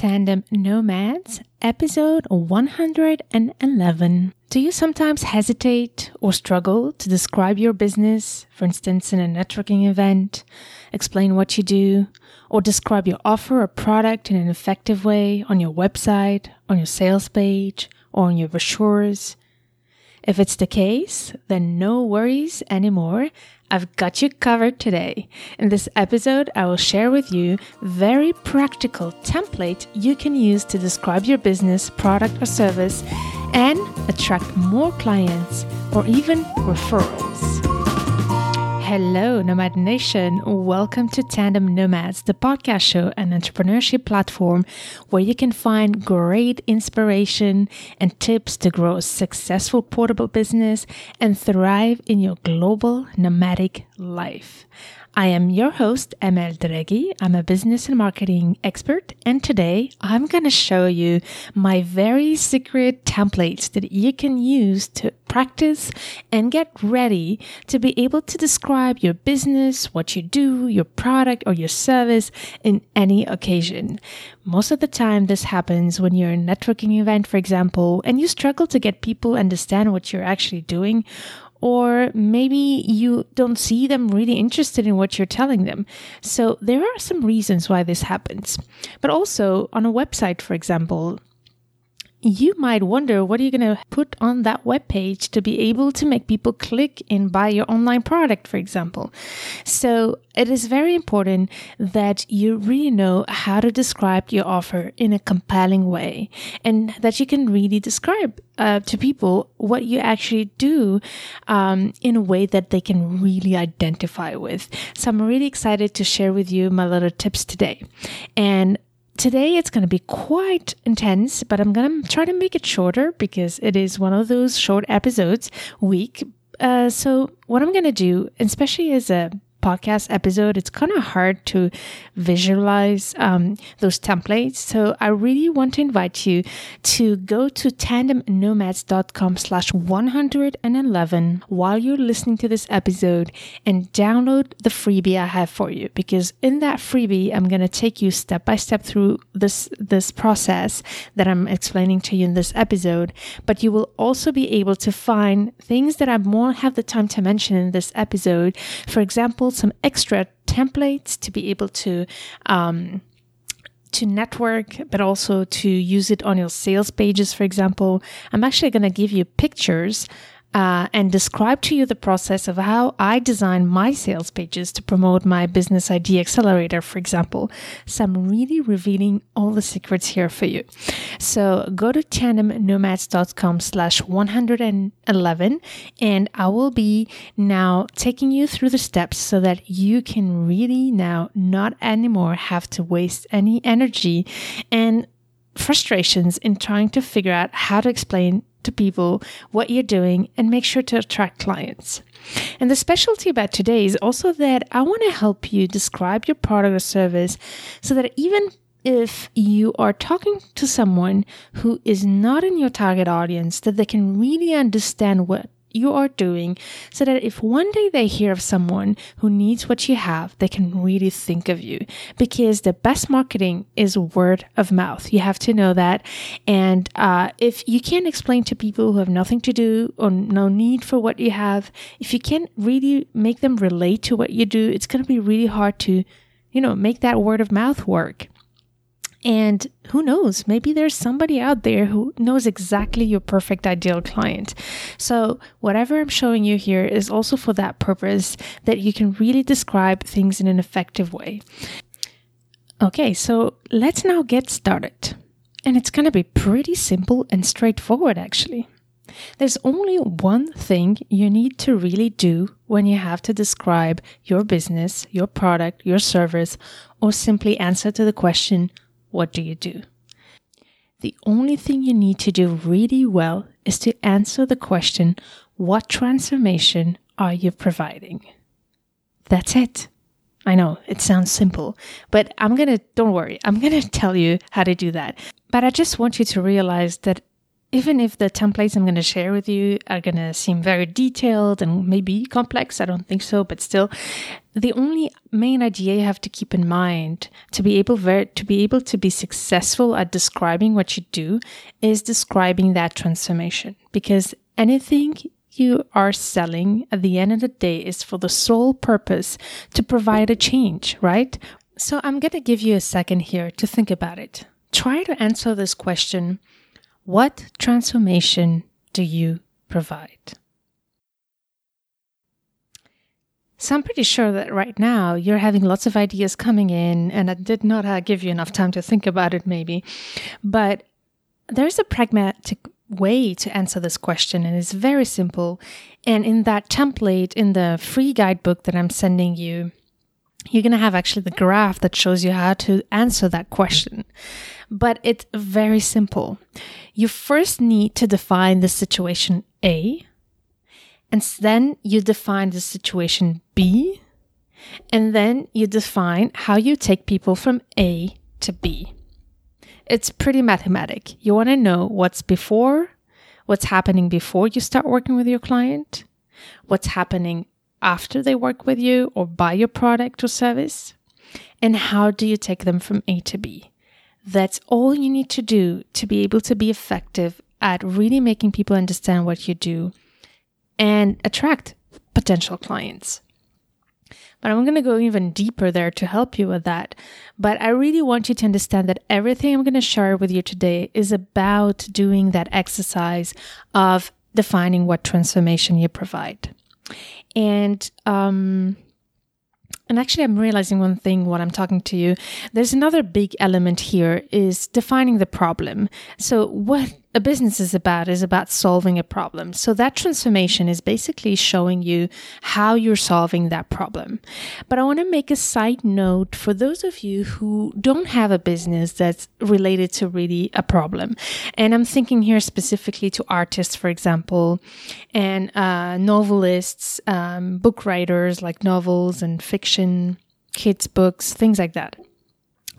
Tandem Nomads, episode 111. Do you sometimes hesitate or struggle to describe your business, for instance, in a networking event, explain what you do, or describe your offer or product in an effective way on your website, on your sales page, or on your brochures? If it's the case, then no worries anymore I've got you covered today. In this episode, I will share with you very practical template you can use to describe your business, product or service and attract more clients or even referrals. Hello, Nomad Nation. Welcome to Tandem Nomads, the podcast show and entrepreneurship platform where you can find great inspiration and tips to grow a successful portable business and thrive in your global nomadic life. I am your host, Amel Derragui. I'm a business and marketing expert, and today I'm going to show you my very secret templates that you can use to practice and get ready to be able to describe your business, what you do, your product, or your service in any occasion. Most of the time, this happens when you're in a networking event, for example, and you struggle to get people understand what you're actually doing or maybe you don't see them really interested in what you're telling them. So there are some reasons why this happens. But also on a website, for example, you might wonder what are you going to put on that web page to be able to make people click and buy your online product, for example. So it is very important that you really know how to describe your offer in a compelling way and that you can really describe uh, to people what you actually do um, in a way that they can really identify with. So I'm really excited to share with you my little tips today. And Today it's going to be quite intense, but I'm going to try to make it shorter because it is one of those short episodes week. Uh, so what I'm going to do, especially as a podcast episode, it's kind of hard to visualize um, those templates. So I really want to invite you to go to tandemnomads.com slash 111 while you're listening to this episode and download the freebie I have for you. Because in that freebie, I'm going to take you step by step through this, this process that I'm explaining to you in this episode. But you will also be able to find things that I won't have the time to mention in this episode. For example, some extra templates to be able to um, to network, but also to use it on your sales pages, for example. I'm actually going to give you pictures uh, and describe to you the process of how I design my sales pages to promote my business idea accelerator, for example. So I'm really revealing all the secrets here for you. So go to tandemnomads.com slash 111 and I will be now taking you through the steps so that you can really now not anymore have to waste any energy and frustrations in trying to figure out how to explain to people what you're doing and make sure to attract clients. And the specialty about today is also that I want to help you describe your product or service so that even if you are talking to someone who is not in your target audience, that they can really understand what you are doing so that if one day they hear of someone who needs what you have, they can really think of you. Because the best marketing is word of mouth. You have to know that. And uh, if you can't explain to people who have nothing to do or no need for what you have, if you can't really make them relate to what you do, it's going to be really hard to, you know, make that word of mouth work. And who knows, maybe there's somebody out there who knows exactly your perfect ideal client. So, whatever I'm showing you here is also for that purpose that you can really describe things in an effective way. Okay, so let's now get started. And it's going to be pretty simple and straightforward, actually. There's only one thing you need to really do when you have to describe your business, your product, your service, or simply answer to the question, what do you do? The only thing you need to do really well is to answer the question, what transformation are you providing? That's it. I know it sounds simple, but I'm gonna, don't worry, I'm gonna tell you how to do that. But I just want you to realize that even if the templates I'm going to share with you are going to seem very detailed and maybe complex, I don't think so, but still, the only main idea you have to keep in mind to be able ver- to be able to be successful at describing what you do is describing that transformation because anything you are selling at the end of the day is for the sole purpose to provide a change, right? So I'm going to give you a second here to think about it. Try to answer this question what transformation do you provide? So I'm pretty sure that right now you're having lots of ideas coming in, and I did not uh, give you enough time to think about it, maybe. But there's a pragmatic way to answer this question, and it's very simple. And in that template, in the free guidebook that I'm sending you, you're going to have actually the graph that shows you how to answer that question. But it's very simple. You first need to define the situation A, and then you define the situation B, and then you define how you take people from A to B. It's pretty mathematic. You want to know what's before, what's happening before you start working with your client, what's happening after they work with you or buy your product or service? And how do you take them from A to B? That's all you need to do to be able to be effective at really making people understand what you do and attract potential clients. But I'm going to go even deeper there to help you with that. But I really want you to understand that everything I'm going to share with you today is about doing that exercise of defining what transformation you provide. And um, and actually, I'm realizing one thing while I'm talking to you. There's another big element here is defining the problem. So what a business is about is about solving a problem. So that transformation is basically showing you how you're solving that problem. But I want to make a side note for those of you who don't have a business that's related to really a problem. And I'm thinking here specifically to artists, for example, and uh, novelists, um, book writers like novels and fiction, kids' books, things like that.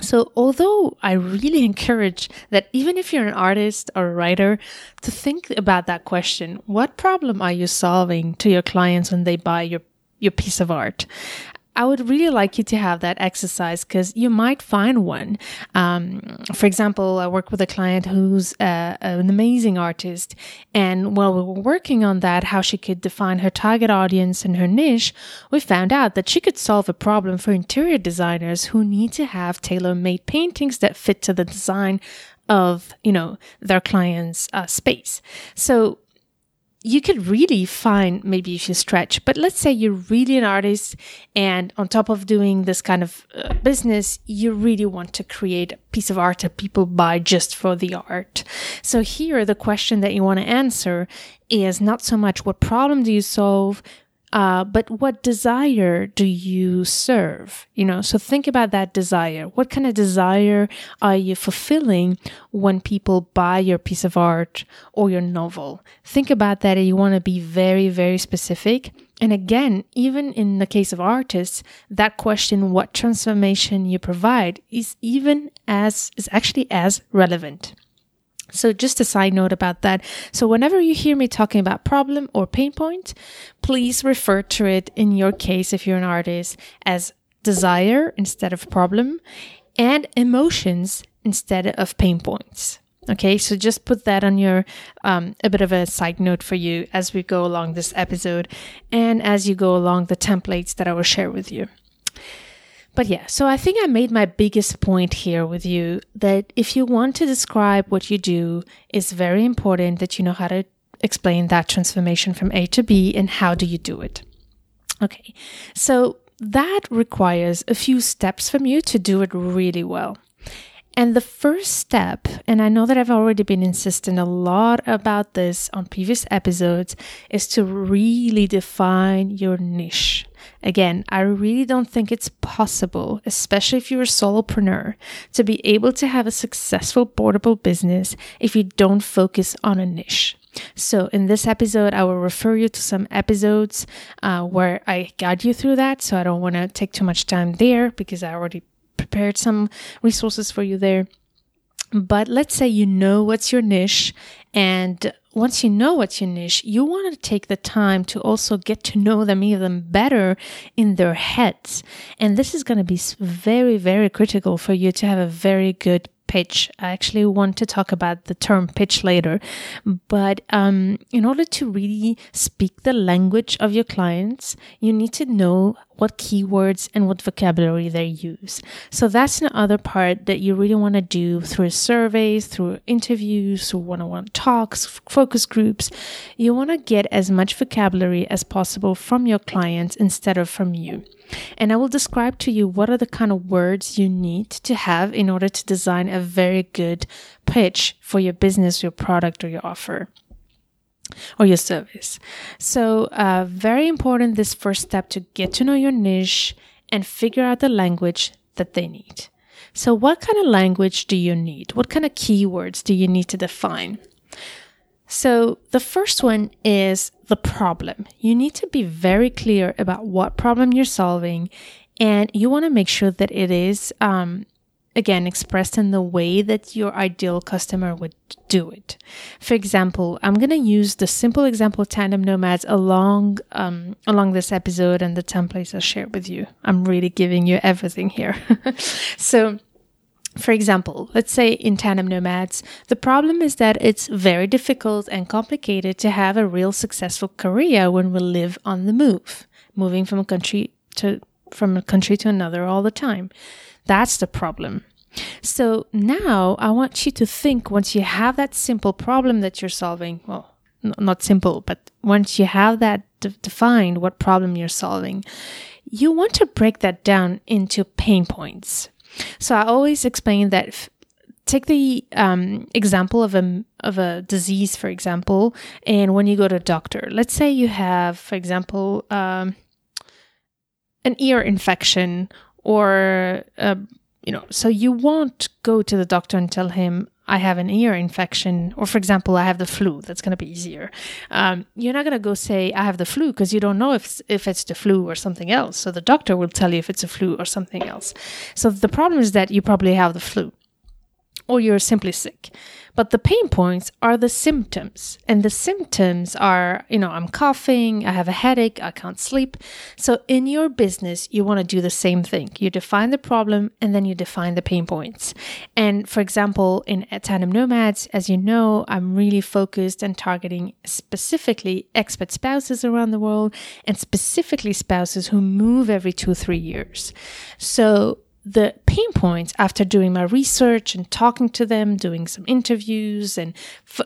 So, although I really encourage that even if you're an artist or a writer, to think about that question what problem are you solving to your clients when they buy your, your piece of art? I would really like you to have that exercise because you might find one. Um, for example, I work with a client who's uh, an amazing artist, and while we were working on that, how she could define her target audience and her niche, we found out that she could solve a problem for interior designers who need to have tailor-made paintings that fit to the design of you know their client's uh, space. So you could really find maybe if you stretch but let's say you're really an artist and on top of doing this kind of uh, business you really want to create a piece of art that people buy just for the art. So here the question that you want to answer is not so much what problem do you solve uh, but what desire do you serve? You know, so think about that desire. What kind of desire are you fulfilling when people buy your piece of art or your novel? Think about that. You want to be very, very specific. And again, even in the case of artists, that question, what transformation you provide is even as, is actually as relevant. So just a side note about that. So whenever you hear me talking about problem or pain point, please refer to it in your case, if you're an artist, as desire instead of problem and emotions instead of pain points. Okay, so just put that on your um, a bit of a side note for you as we go along this episode and as you go along the templates that I will share with you. But yeah, so I think I made my biggest point here with you that if you want to describe what you do, it's very important that you know how to explain that transformation from A to B and how do you do it. Okay, so that requires a few steps from you to do it really well. And the first step, and I know that I've already been insisting a lot about this on previous episodes, is to really define your niche. Again, I really don't think it's possible, especially if you're a solopreneur, to be able to have a successful portable business if you don't focus on a niche. So, in this episode, I will refer you to some episodes uh, where I guide you through that. So, I don't want to take too much time there because I already prepared some resources for you there. But let's say you know what's your niche And once you know what's your niche, you want to take the time to also get to know them even better in their heads. And this is going to be very, very critical for you to have a very good pitch. I actually want to talk about the term pitch later, but um, in order to really speak the language of your clients, you need to know what keywords and what vocabulary they use. So that's another part that you really want to do through surveys, through interviews, through one-on-one talks, focus groups. You want to get as much vocabulary as possible from your clients instead of from you. And I will describe to you what are the kind of words you need to have in order to design a very good pitch for your business, your product, or your offer or your service. So, uh, very important this first step to get to know your niche and figure out the language that they need. So, what kind of language do you need? What kind of keywords do you need to define? So, the first one is the problem. You need to be very clear about what problem you're solving, and you want to make sure that it is, um, again, expressed in the way that your ideal customer would do it. For example, I'm going to use the simple example of tandem nomads along um, along this episode and the templates I shared with you. I'm really giving you everything here. so for example, let's say in tandem nomads, the problem is that it's very difficult and complicated to have a real successful career when we live on the move, moving from a country to from a country to another all the time. That's the problem. So now I want you to think once you have that simple problem that you're solving, well, n- not simple, but once you have that de- defined what problem you're solving, you want to break that down into pain points. So I always explain that take the um, example of a of a disease, for example, and when you go to a doctor, let's say you have, for example, um, an ear infection, or uh, you know, so you won't go to the doctor and tell him, I have an ear infection, or for example, I have the flu. That's going to be easier. Um, you're not going to go say I have the flu because you don't know if if it's the flu or something else. So the doctor will tell you if it's a flu or something else. So the problem is that you probably have the flu, or you're simply sick. But the pain points are the symptoms. And the symptoms are, you know, I'm coughing, I have a headache, I can't sleep. So in your business, you want to do the same thing. You define the problem and then you define the pain points. And for example, in Tandem Nomads, as you know, I'm really focused and targeting specifically expat spouses around the world and specifically spouses who move every two, three years. So the pain points after doing my research and talking to them, doing some interviews and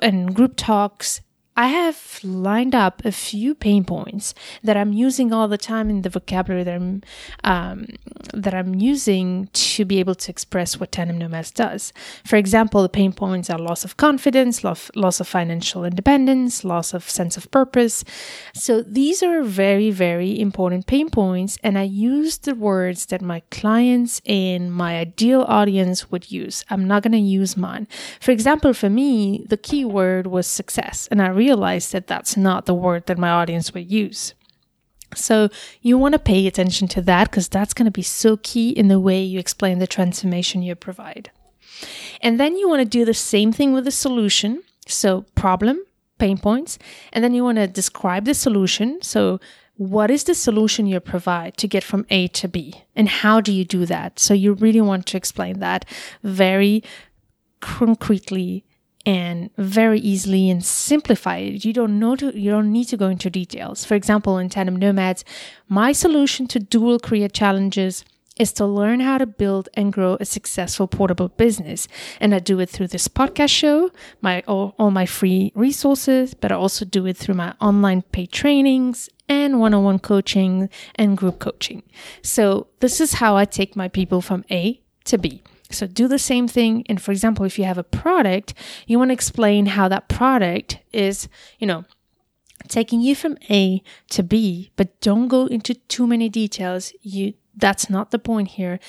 and group talks I have lined up a few pain points that I'm using all the time in the vocabulary that I'm um, that I'm using to be able to express what Tandem Nomads does. For example, the pain points are loss of confidence, loss, loss of financial independence, loss of sense of purpose. So these are very, very important pain points, and I use the words that my clients and my ideal audience would use. I'm not going to use mine. For example, for me, the key word was success, and I realized that that's not the word that my audience would use. So you want to pay attention to that because that's going to be so key in the way you explain the transformation you provide. And then you want to do the same thing with the solution. So problem, pain points, and then you want to describe the solution. So what is the solution you provide to get from A to B? And how do you do that? So you really want to explain that very concretely and very easily and simplify it. You don't know to, you don't need to go into details. For example, in Tandem Nomads, my solution to dual career challenges is to learn how to build and grow a successful portable business. And I do it through this podcast show, my all, all my free resources, but I also do it through my online paid trainings and one-on-one coaching and group coaching. So this is how I take my people from A to B. So do the same thing. And for example, if you have a product, you want to explain how that product is, you know, taking you from A to B, but don't go into too many details. You that's not the point here.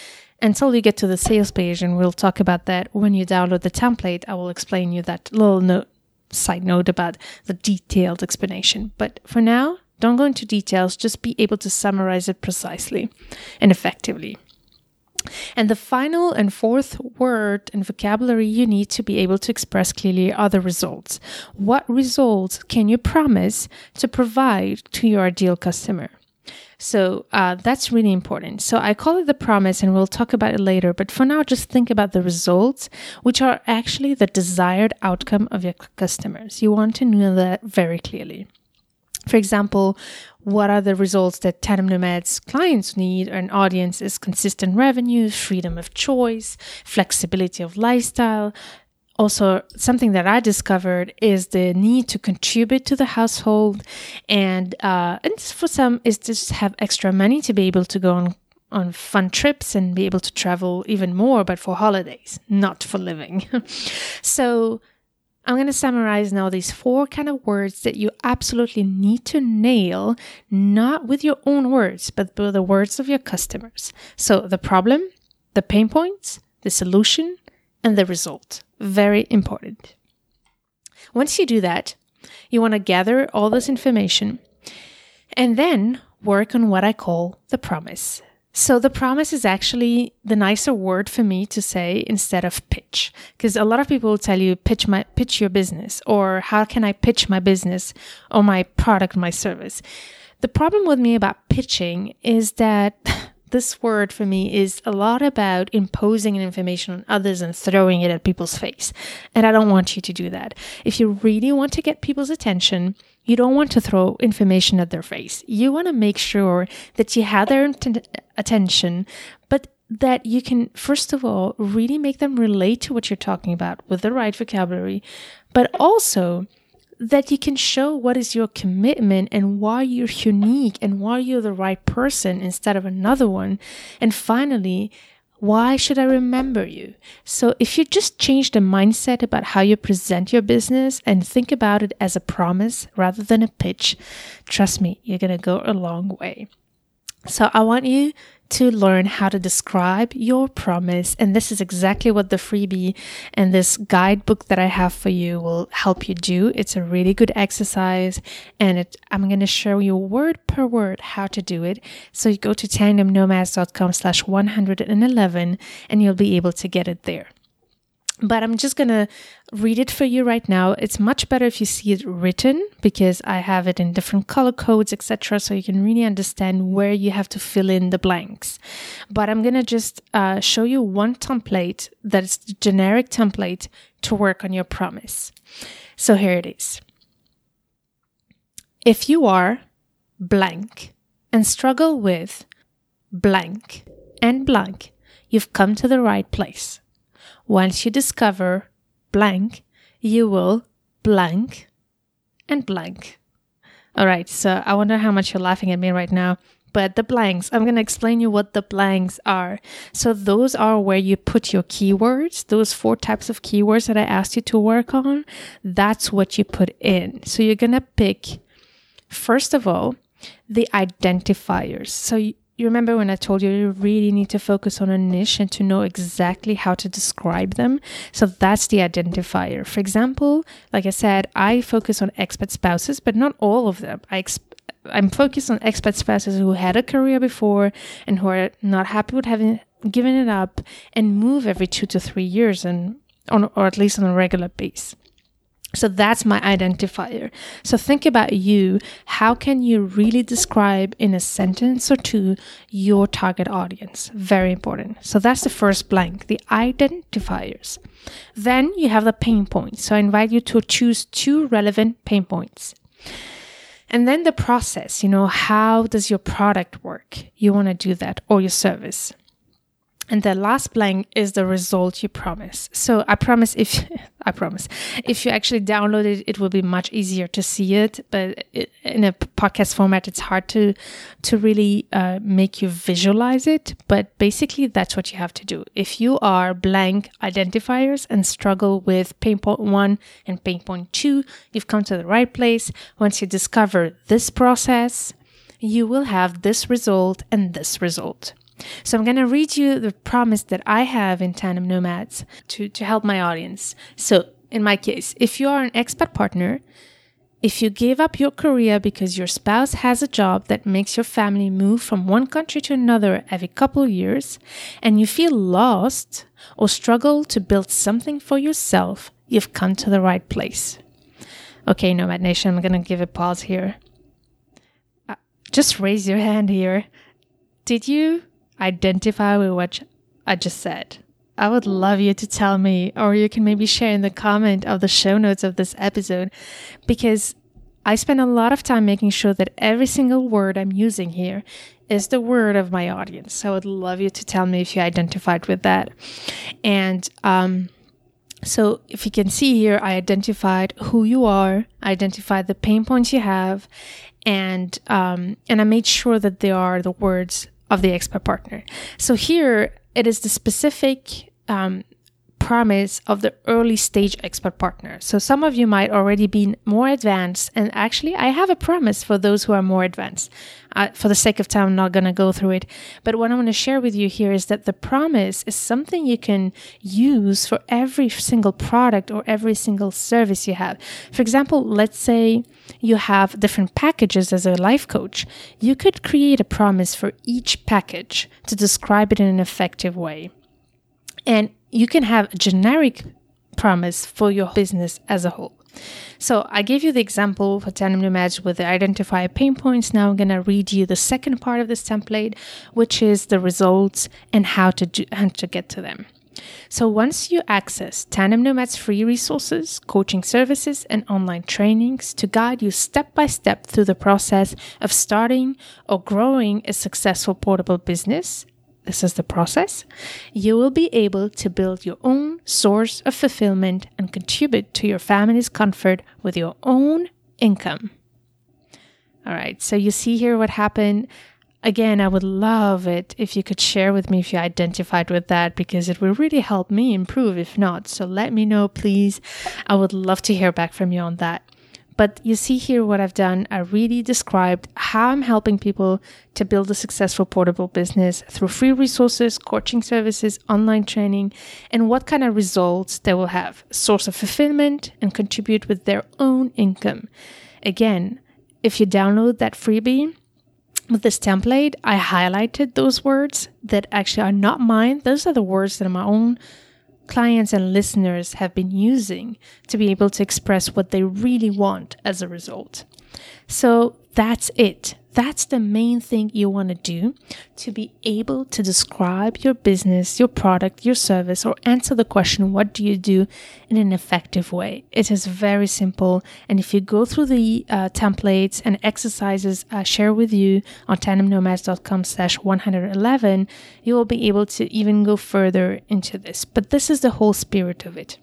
Until you get to the sales page, and we'll talk about that when you download the template. I will explain you that little note, side note about the detailed explanation. But for now, don't go into details. Just be able to summarize it precisely and effectively. And the final and fourth word and vocabulary you need to be able to express clearly are the results. What results can you promise to provide to your ideal customer? So uh, that's really important. So I call it the promise, and we'll talk about it later. But for now, just think about the results, which are actually the desired outcome of your customers. You want to know that very clearly. For example, what are the results that Tandem Nomads clients need? An audience is consistent revenue, freedom of choice, flexibility of lifestyle. Also, something that I discovered is the need to contribute to the household, and uh, and for some is just have extra money to be able to go on on fun trips and be able to travel even more, but for holidays, not for living. so I'm going to summarize now these four kind of words that you absolutely need to nail, not with your own words, but with the words of your customers. So the problem, the pain points, the solution, and the result. Very important. Once you do that, you want to gather all this information and then work on what I call the promise. So the promise is actually the nicer word for me to say instead of pitch, because a lot of people will tell you pitch my pitch your business or how can I pitch my business or my product, my service. The problem with me about pitching is that this word for me is a lot about imposing information on others and throwing it at people's face. And I don't want you to do that. If you really want to get people's attention, you don't want to throw information at their face. You want to make sure that you have their attention, but that you can, first of all, really make them relate to what you're talking about with the right vocabulary, but also that you can show what is your commitment and why you're unique and why you're the right person instead of another one. And finally, why should I remember you? So, if you just change the mindset about how you present your business and think about it as a promise rather than a pitch, trust me, you're going to go a long way. So, I want you to learn how to describe your promise. And this is exactly what the freebie and this guidebook that I have for you will help you do. It's a really good exercise and it, I'm going to show you word per word how to do it. So you go to tandemnomads.com slash 111 and you'll be able to get it there but I'm just going to read it for you right now. It's much better if you see it written because I have it in different color codes, etc. So you can really understand where you have to fill in the blanks. But I'm going to just uh, show you one template that is the generic template to work on your promise. So here it is. If you are blank and struggle with blank and blank, you've come to the right place. Once you discover blank, you will blank and blank. All right, so I wonder how much you're laughing at me right now. But the blanks, I'm going to explain you what the blanks are. So those are where you put your keywords, those four types of keywords that I asked you to work on. That's what you put in. So you're going to pick, first of all, the identifiers. So you, remember when I told you you really need to focus on a niche and to know exactly how to describe them? So that's the identifier. For example, like I said, I focus on expat spouses, but not all of them. I exp- I'm focused on expat spouses who had a career before and who are not happy with having given it up and move every two to three years and on, or at least on a regular base. So that's my identifier. So think about you. How can you really describe in a sentence or two your target audience? Very important. So that's the first blank, the identifiers. Then you have the pain points. So I invite you to choose two relevant pain points. And then the process, you know, how does your product work? You want to do that or your service. And the last blank is the result you promise. So I promise if I promise if you actually download it, it will be much easier to see it. But it, in a podcast format, it's hard to to really uh, make you visualize it. But basically, that's what you have to do. If you are blank identifiers and struggle with pain point one and pain point two, you've come to the right place. Once you discover this process, you will have this result and this result. So I'm going to read you the promise that I have in Tandem Nomads to, to help my audience. So in my case, if you are an expat partner If you give up your career because your spouse has a job that makes your family move from one country to another every couple of years, and you feel lost or struggle to build something for yourself, you've come to the right place. Okay, Nomad Nation, I'm to give a pause here. Uh, just raise your hand here. Did you identify with what I just said? I would love you to tell me, or you can maybe share in the comment of the show notes of this episode, because I spend a lot of time making sure that every single word I'm using here is the word of my audience. So I would love you to tell me if you identified with that. And um, so if you can see here, I identified who you are, I identified the pain points you have, and um, and I made sure that they are the words of the expat partner. So here it is the specific um, promise of the early stage expat partner. So some of you might already be more advanced, and actually, I have a promise for those who are more advanced. Uh, for the sake of time, I'm not going to go through it. But what I want to share with you here is that the promise is something you can use for every single product or every single service you have. For example, let's say you have different packages as a life coach. You could create a promise for each package to describe it in an effective way. And you can have a generic promise for your business as a whole. So I gave you the example for Tandem Nomads with the identify pain points. Now I'm going to read you the second part of this template, which is the results and how to do and to get to them. So once you access Tandem Nomad's free resources, coaching services, and online trainings to guide you step by step through the process of starting or growing a successful portable business, this is the process, you will be able to build your own source of fulfillment and contribute to your family's comfort with your own income. All right, so you see here what happened. Again, I would love it if you could share with me if you identified with that because it will really help me improve if not. So let me know, please. I would love to hear back from you on that. But you see here what I've done. I really described how I'm helping people to build a successful portable business through free resources, coaching services, online training, and what kind of results they will have, source of fulfillment, and contribute with their own income. Again, if you download that freebie, with this template, I highlighted those words that actually are not mine. Those are the words that are my own clients and listeners have been using to be able to express what they really want as a result. So that's it. That's the main thing you want to do to be able to describe your business, your product, your service, or answer the question, what do you do in an effective way? It is very simple. And if you go through the uh, templates and exercises I share with you on tandemnomads.com slash 111, you will be able to even go further into this. But this is the whole spirit of it.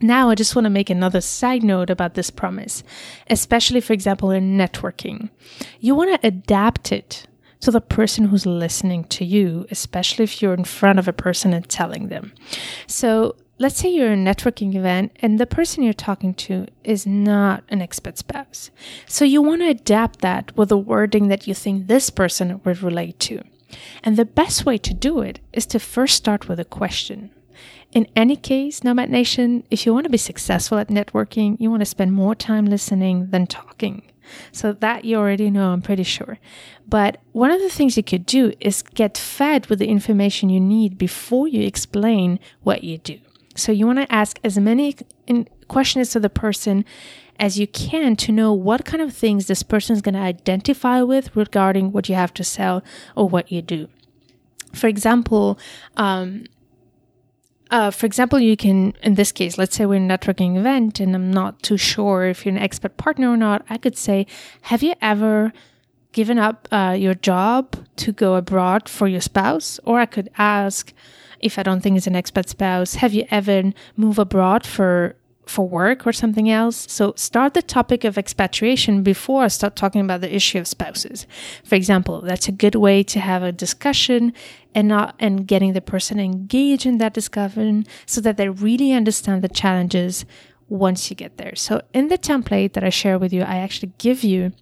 Now, I just want to make another side note about this promise, especially, for example, in networking. You want to adapt it to the person who's listening to you, especially if you're in front of a person and telling them. So, let's say you're in a networking event and the person you're talking to is not an expat spouse. So, you want to adapt that with the wording that you think this person would relate to. And the best way to do it is to first start with a question. In any case, Nomad Nation, if you want to be successful at networking, you want to spend more time listening than talking. So that you already know, I'm pretty sure. But one of the things you could do is get fed with the information you need before you explain what you do. So you want to ask as many questions to the person as you can to know what kind of things this person is going to identify with regarding what you have to sell or what you do. For example, um, uh, for example, you can, in this case, let's say we're a networking event and I'm not too sure if you're an expat partner or not. I could say, have you ever given up uh, your job to go abroad for your spouse? Or I could ask, if I don't think it's an expat spouse, have you ever moved abroad for for work or something else. So start the topic of expatriation before I start talking about the issue of spouses. For example, that's a good way to have a discussion and not and getting the person engaged in that discussion so that they really understand the challenges once you get there. So in the template that I share with you, I actually give you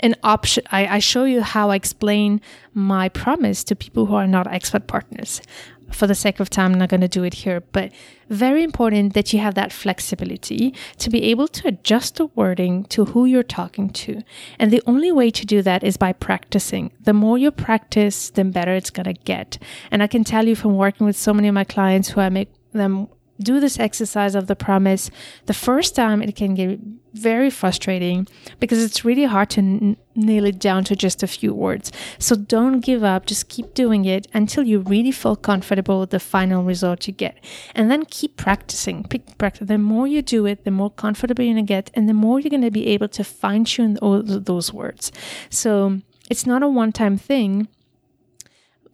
an option. I, I show you how I explain my promise to people who are not expat partners. For the sake of time, I'm not going to do it here, but very important that you have that flexibility to be able to adjust the wording to who you're talking to. And the only way to do that is by practicing. The more you practice, the better it's going to get. And I can tell you from working with so many of my clients who I make them do this exercise of the promise, the first time it can get very frustrating because it's really hard to n- nail it down to just a few words. So don't give up, just keep doing it until you really feel comfortable with the final result you get. And then keep practicing. practice. The more you do it, the more comfortable you're going to get, and the more you're going to be able to fine tune all those words. So it's not a one time thing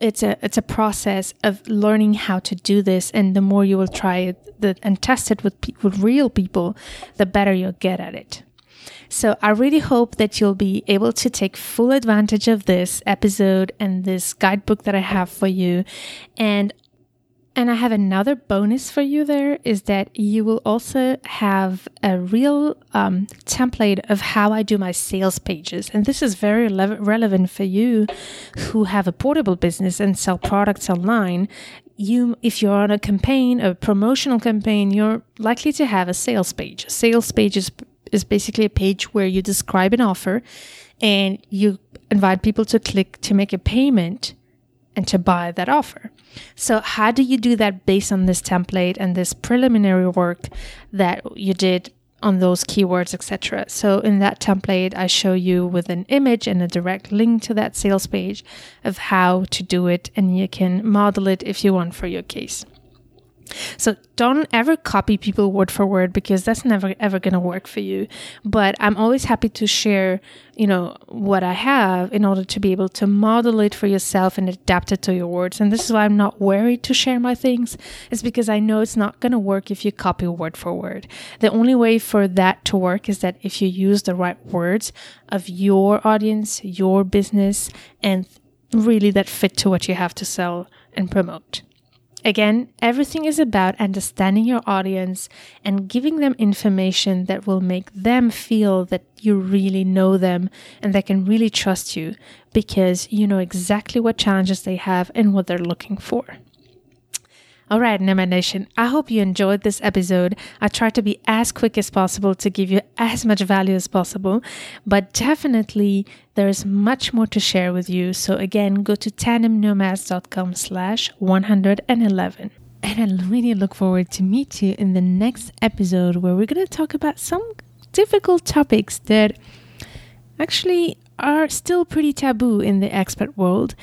it's a it's a process of learning how to do this and the more you will try it the, and test it with pe- with real people the better you'll get at it. So i really hope that you'll be able to take full advantage of this episode and this guidebook that i have for you and and I have another bonus for you there is that you will also have a real um, template of how I do my sales pages. And this is very le- relevant for you who have a portable business and sell products online. You, if you're on a campaign, a promotional campaign, you're likely to have a sales page. A sales page is, is basically a page where you describe an offer and you invite people to click to make a payment and to buy that offer. So, how do you do that based on this template and this preliminary work that you did on those keywords, etc.? So, in that template, I show you with an image and a direct link to that sales page of how to do it, and you can model it if you want for your case. So don't ever copy people word for word because that's never ever going to work for you. But I'm always happy to share, you know, what I have in order to be able to model it for yourself and adapt it to your words. And this is why I'm not worried to share my things. It's because I know it's not going to work if you copy word for word. The only way for that to work is that if you use the right words of your audience, your business, and really that fit to what you have to sell and promote. Again, everything is about understanding your audience and giving them information that will make them feel that you really know them and they can really trust you because you know exactly what challenges they have and what they're looking for. All right, Nomad Nation, I hope you enjoyed this episode. I tried to be as quick as possible to give you as much value as possible, but definitely there is much more to share with you. So again, go to tandemnomads.com slash 111. And I really look forward to meet you in the next episode where we're going to talk about some difficult topics that actually are still pretty taboo in the expat world.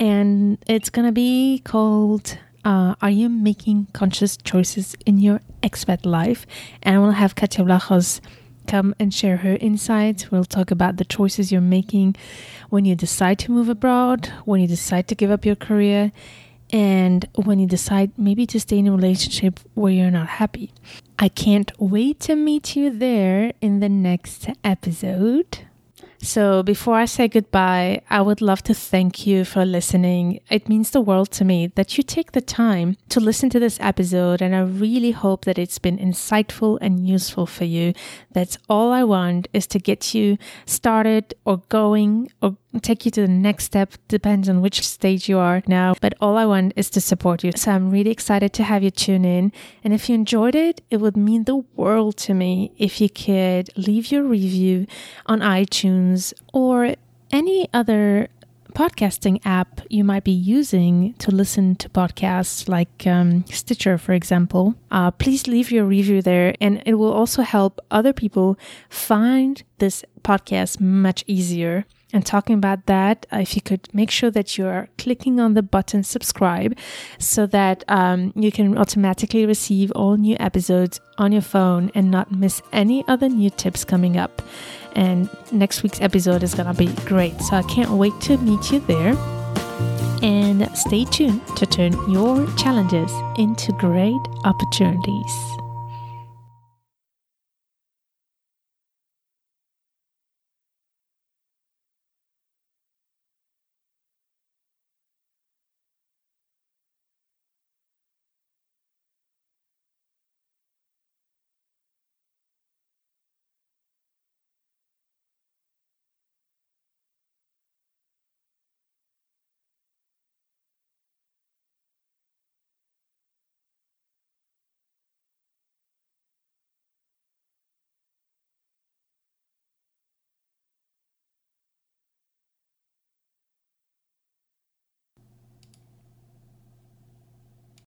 And it's going to be called uh, are you making conscious choices in your expat life? And we'll have Katia Vlachos come and share her insights. We'll talk about the choices you're making when you decide to move abroad, when you decide to give up your career, and when you decide maybe to stay in a relationship where you're not happy. I can't wait to meet you there in the next episode. So, before I say goodbye, I would love to thank you for listening. It means the world to me that you take the time to listen to this episode, and I really hope that it's been insightful and useful for you. That's all I want is to get you started or going or take you to the next step. Depends on which stage you are now. But all I want is to support you. So I'm really excited to have you tune in. And if you enjoyed it, it would mean the world to me if you could leave your review on iTunes or any other podcasting app you might be using to listen to podcasts, like um, Stitcher, for example, uh, please leave your review there. And it will also help other people find this podcast much easier. And talking about that, uh, if you could make sure that you are clicking on the button subscribe so that um, you can automatically receive all new episodes on your phone and not miss any other new tips coming up. And next week's episode is going to be great. So I can't wait to meet you there. And stay tuned to turn your challenges into great opportunities.